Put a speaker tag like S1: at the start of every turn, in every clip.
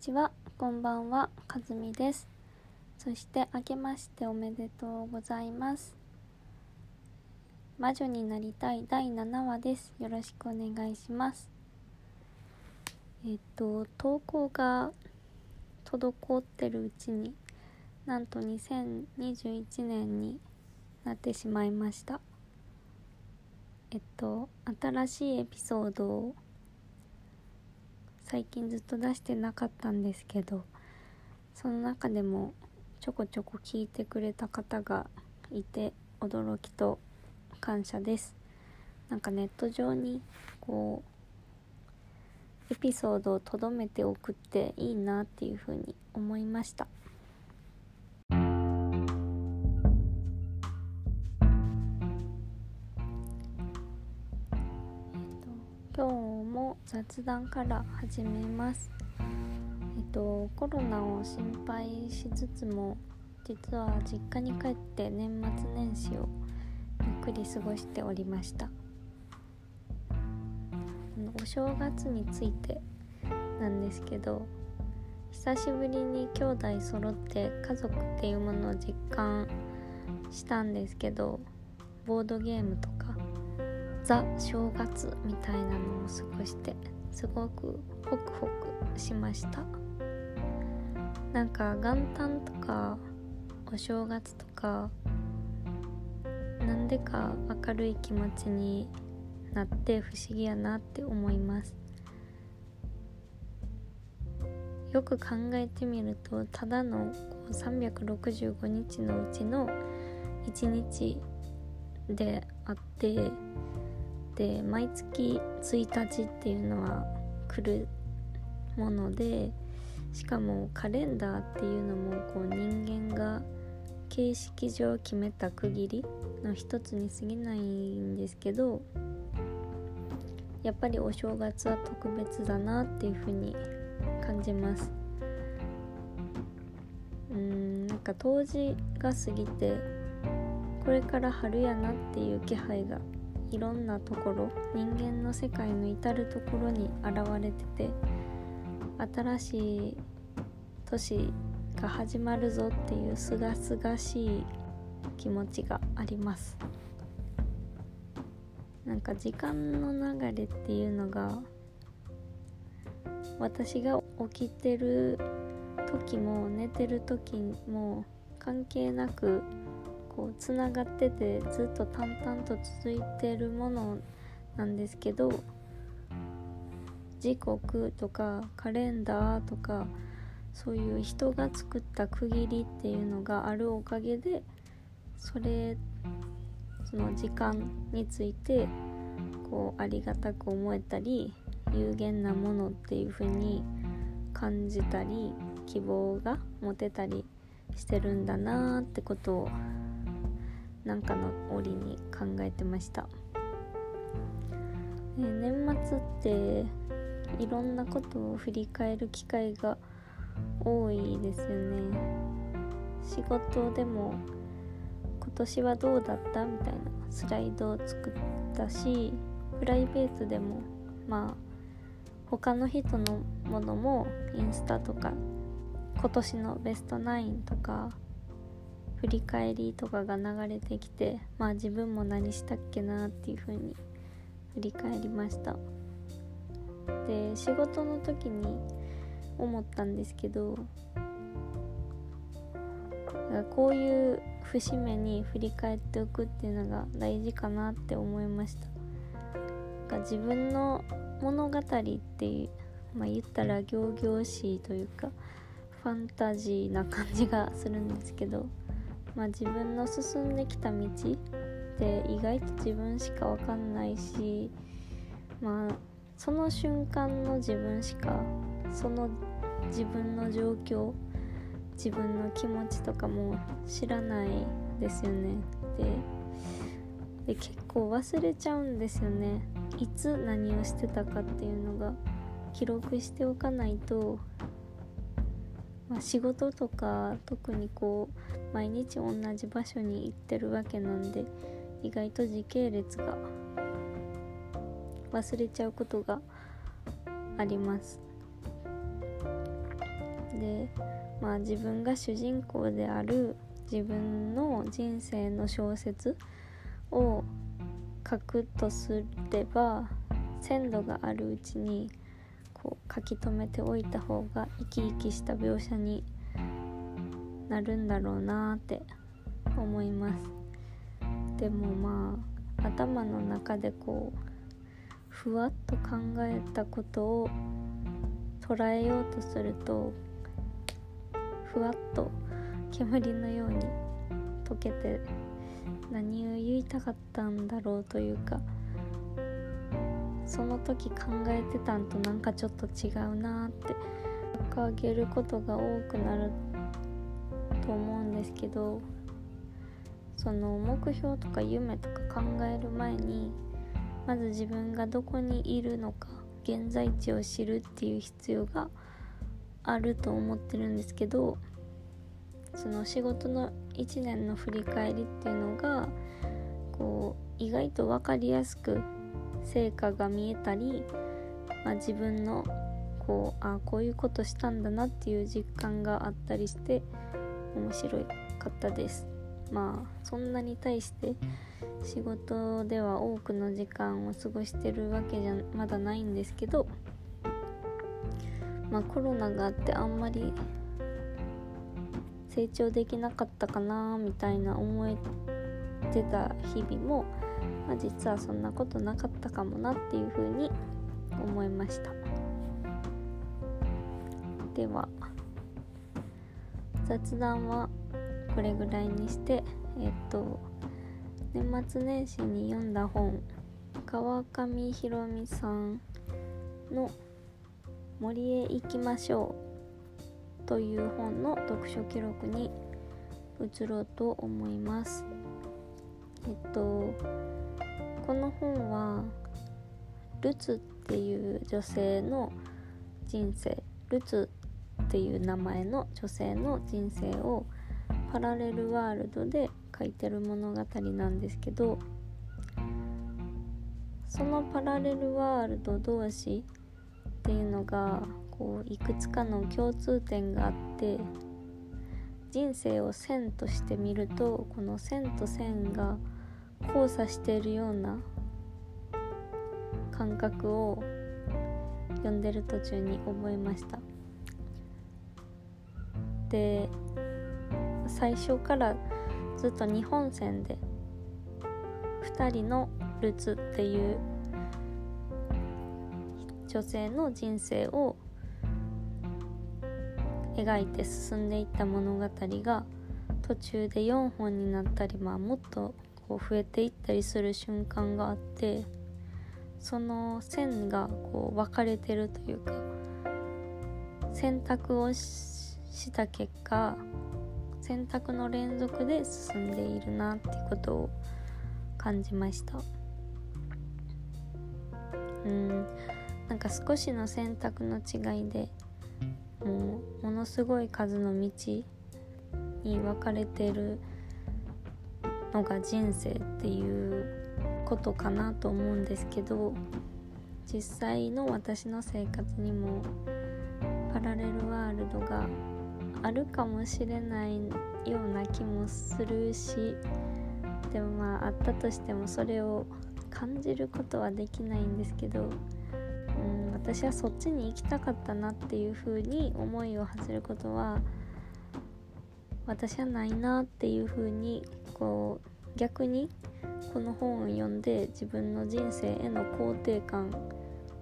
S1: ちは、こんばんは、かずみです。そして明けましておめでとうございます。魔女になりたい第7話です。よろしくお願いします。えっと、投稿が滞ってるうちになんと2021年になってしまいました。えっと、新しいエピソードを最近ずっと出してなかったんですけどその中でもちょこちょこ聞いてくれた方がいて驚きと感謝です。なんかネット上にこうエピソードをとどめておくっていいなっていうふうに思いました。今日雑談から始めます。えっとコロナを心配しつつも実は実家に帰って年末年始をゆっくり過ごしておりました。お正月についてなんですけど久しぶりに兄弟揃って家族っていうものを実感したんですけどボードゲームとかザ正月みたいなのを過ごしてすごくホクホクしました。なんか元旦とかお正月とかなんでか明るい気持ちになって不思議やなって思います。よく考えてみるとただのこう365日のうちの1日であってで毎月1日っていうのは来るものでしかもカレンダーっていうのもこう人間が形式上決めた区切りの一つに過ぎないんですけどやっぱりお正月は特別だなっていうふうに感じます。うんなんか冬至が過ぎてこれから春やなっていう気配がいろんなところ人間の世界の至るところに現れてて新しい年が始まるぞっていうすがすがしい気持ちがあります。なんか時間の流れっていうのが私が起きてる時も寝てる時も関係なくこうつながっててずっと淡々と続いてるものなんですけど時刻とかカレンダーとかそういう人が作った区切りっていうのがあるおかげでそれその時間についてこうありがたく思えたり有限なものっていう風に感じたり希望が持てたりしてるんだなーってことをなんかの折に考えてました、ね、年末っていろんなことを振り返る機会が多いですよね。仕事でも今年はどうだったみたいなスライドを作ったしプライベートでもまあ他の人のものもインスタとか今年のベストナインとか振り返りとかが流れてきてまあ自分も何したっけなっていう風に振り返りました。で仕事の時に思ったんですけどこういう節目に振り返っておくっていうのが大事かなって思いました。自分の物語っていうまあ言ったら仰々しいというかファンタジーな感じがするんですけどまあ、自分の進んできた道って意外と自分しか分かんないしまあその瞬間の自分しかその自分の状況自分の気持ちとかも知らないですよね。でで結構忘れちゃうんですよね。いつ何をしてたかっていうのが記録しておかないとまあ、仕事とか特にこう毎日同じ場所に行ってるわけなんで意外と時系列が忘れちゃうことがあります。でまあ自分が主人公である自分の人生の小説を書くとすれば鮮度があるうちに書き留めておいた方が生き生きした描写になるんだろうなって思います。でもまあ頭の中でこうふわっと考えたことを捉えようとするとふわっと煙のように溶けて何を言いたかったんだろうというかその時考えてたんとなんかちょっと違うなって掲げることが多くなると思うんですけどその目標とか夢とか考える前にまず自分がどこにいるのか現在地を知るっていう必要があると思ってるんですけどその仕事の1年の振り返りっていうのがこう意外と分かりやすく成果が見えたり、まあ、自分のこうあこういうことしたんだなっていう実感があったりして面白かったです。まあそんなに対して仕事では多くの時間を過ごしてるわけじゃまだないんですけどまあコロナがあってあんまり成長できなかったかなみたいな思えてた日々もまあ、実はそんなことなかったかもなっていうふうに思いましたでは雑談はこれぐらいにしてえっと年末年始に読んだ本川上弘美さんの「森へ行きましょう」という本の読書記録に移ろうと思います。えっとこの本はルツっていう女性の人生。ルツっていう名前の女性の人生をパラレルワールドで書いてる物語なんですけどそのパラレルワールド同士っていうのがこういくつかの共通点があって人生を線として見るとこの線と線が交差しているような感覚を読んでる途中に覚えました。で最初からずっと日本線で2人のルツっていう女性の人生を描いて進んでいった物語が途中で4本になったり、まあ、もっとこう増えていったりする瞬間があってその線がこう分かれてるというか選択をした結果選択の連続で進んでいるなっていうことを感じました。うん。なんか少しの選択の違いでもうものすごい数の道に分かれてるのが人生っていうことかなと思うんですけど実際の私の生活にもパラレルワールドがあるかもしれないような気もするしでもまああったとしてもそれを感じることはできないんですけど、うん、私はそっちに行きたかったなっていうふうに思いを馳せることは私はないなっていうふうにこう逆にこの本を読んで自分の人生への肯定感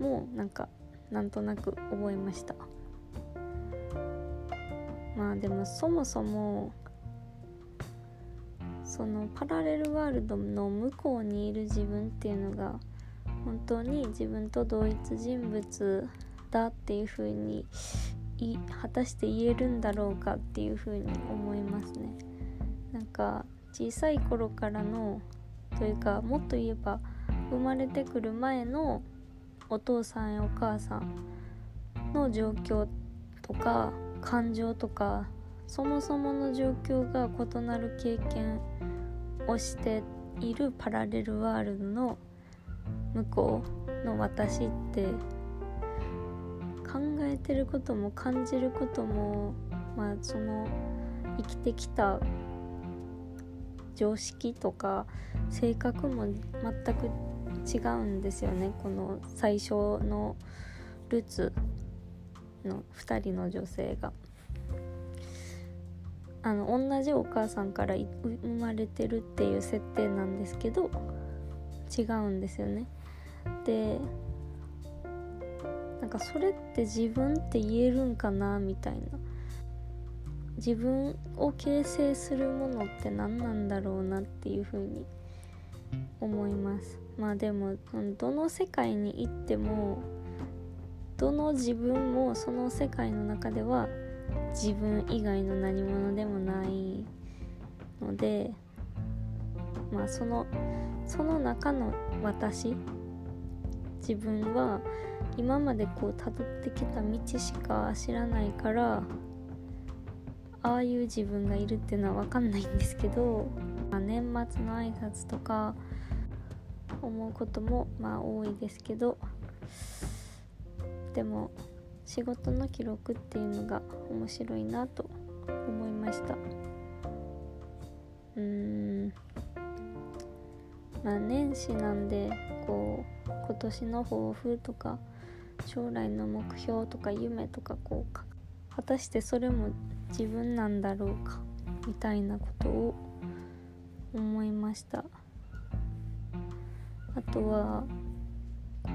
S1: もなんかなんとなく覚えました。まあでもそもそもそのパラレルワールドの向こうにいる自分っていうのが本当に自分と同一人物だっていうふうに果たして言えるんだろうかっていうふうに思いますね。なんか小さい頃からのというかもっと言えば生まれてくる前のお父さんやお母さんの状況とか感情とかそもそもの状況が異なる経験をしているパラレルワールドの向こうの私って考えてることも感じることもまあその生きてきた常識とか性格も全く違うんですよねこの最初のルツの2人の女性が。あの同じお母さんから生まれてるっていう設定なんですけど違うんですよね。でなんかそれって自分って言えるんかなみたいな自分を形成するものって何なんだろうなっていうふうに思います。まあでもどの世界に行ってもどの自分もその世界の中では自分以外の何者でもないのでまあそのその中の私自分は今までこう辿ってきた道しか知らないからああいう自分がいるっていうのは分かんないんですけど、まあ、年末の挨拶とか思うこともまあ多いですけどでも仕事の記録っていうのが面白いなと思いました。うーん。まあ年始なんでこう今年の抱負とか将来の目標とか夢とかこう果たしてそれも自分なんだろうかみたいなことを思いました。あとはこ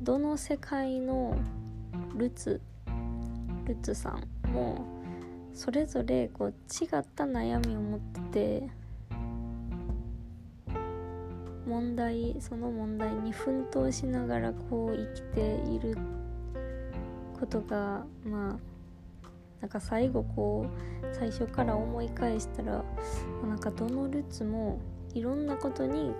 S1: うどの世界のルツルツさんもそれぞれこう違った悩みを持ってて問題その問題に奮闘しながらこう生きていることがまあなんか最後こう最初から思い返したらなんかどのルツもいろんなことに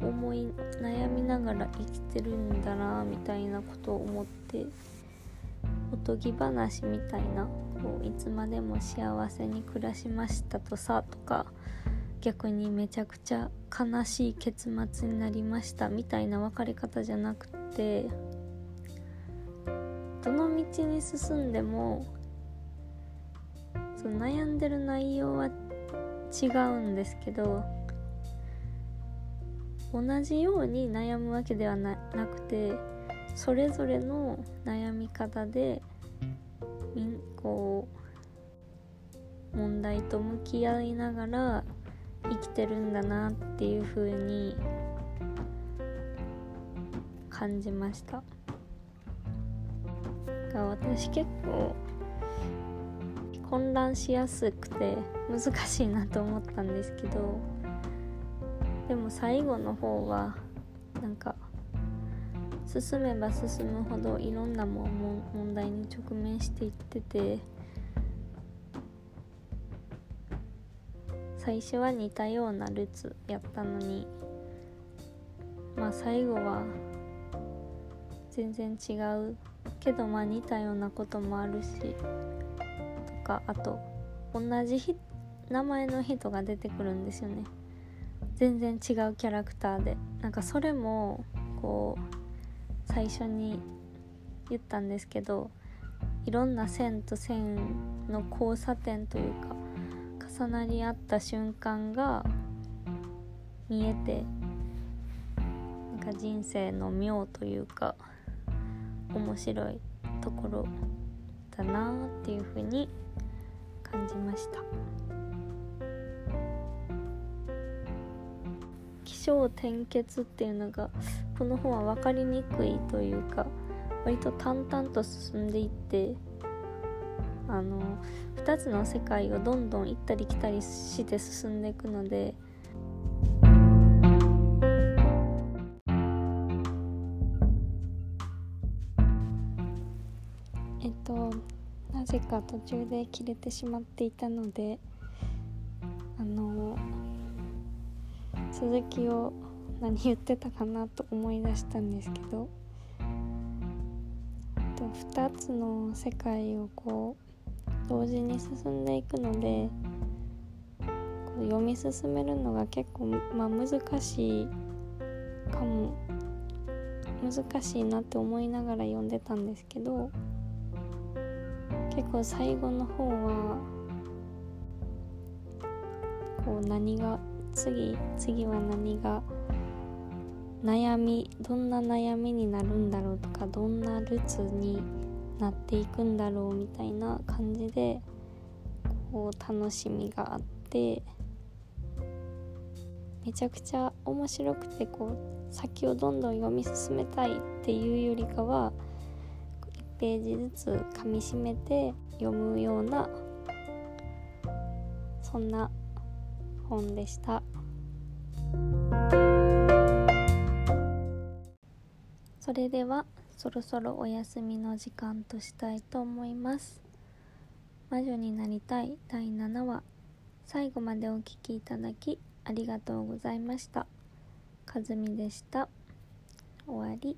S1: 思い悩みながら生きてるんだなみたいなことを思っておとぎ話みたいなこういつまでも幸せに暮らしましたとさとか逆にめちゃくちゃ悲しい結末になりましたみたいな別れ方じゃなくてどの道に進んでもその悩んでる内容は違うんですけど同じように悩むわけではななくてそれぞれの悩み方でみんこう問題と向き合いながら生きてるんだなっていう風に感じました。私結構混乱しやすくて難しいなと思ったんですけどでも最後の方はなんか進めば進むほどいろんなも問題に直面していってて最初は似たようなルツやったのにまあ最後は全然違うけどまあ似たようなこともあるしかあと同じ名前の人が出てくるんですよね。全然違うキャラクターで。なんかそれもこう最初に言ったんですけどいろんな線と線の交差点というか重なり合った瞬間が見えてなんか人生の妙というか面白いところだなっていうふうに感じました。起承転結っていうのがこの本は分かりにくいというか割と淡々と進んでいってあの2つの世界をどんどん行ったり来たりして進んでいくのでなぜか途中で切れてしまっていたのであの続きを何言ってたかなと思い出したんですけど2つの世界をこう同時に進んでいくので読み進めるのが結構、まあ、難しいかも難しいなって思いながら読んでたんですけど結構最後の方はこう何が次次は何が悩みどんな悩みになるんだろうとかどんなルツになっていくんだろうみたいな感じでこう楽しみがあってめちゃくちゃ面白くてこう先をどんどん読み進めたいっていうよりかはページずつ噛みしめて読むようなそんな本でしたそれではそろそろお休みの時間としたいと思います魔女になりたい第7話最後までお聴きいただきありがとうございました。かずみでした。終わり。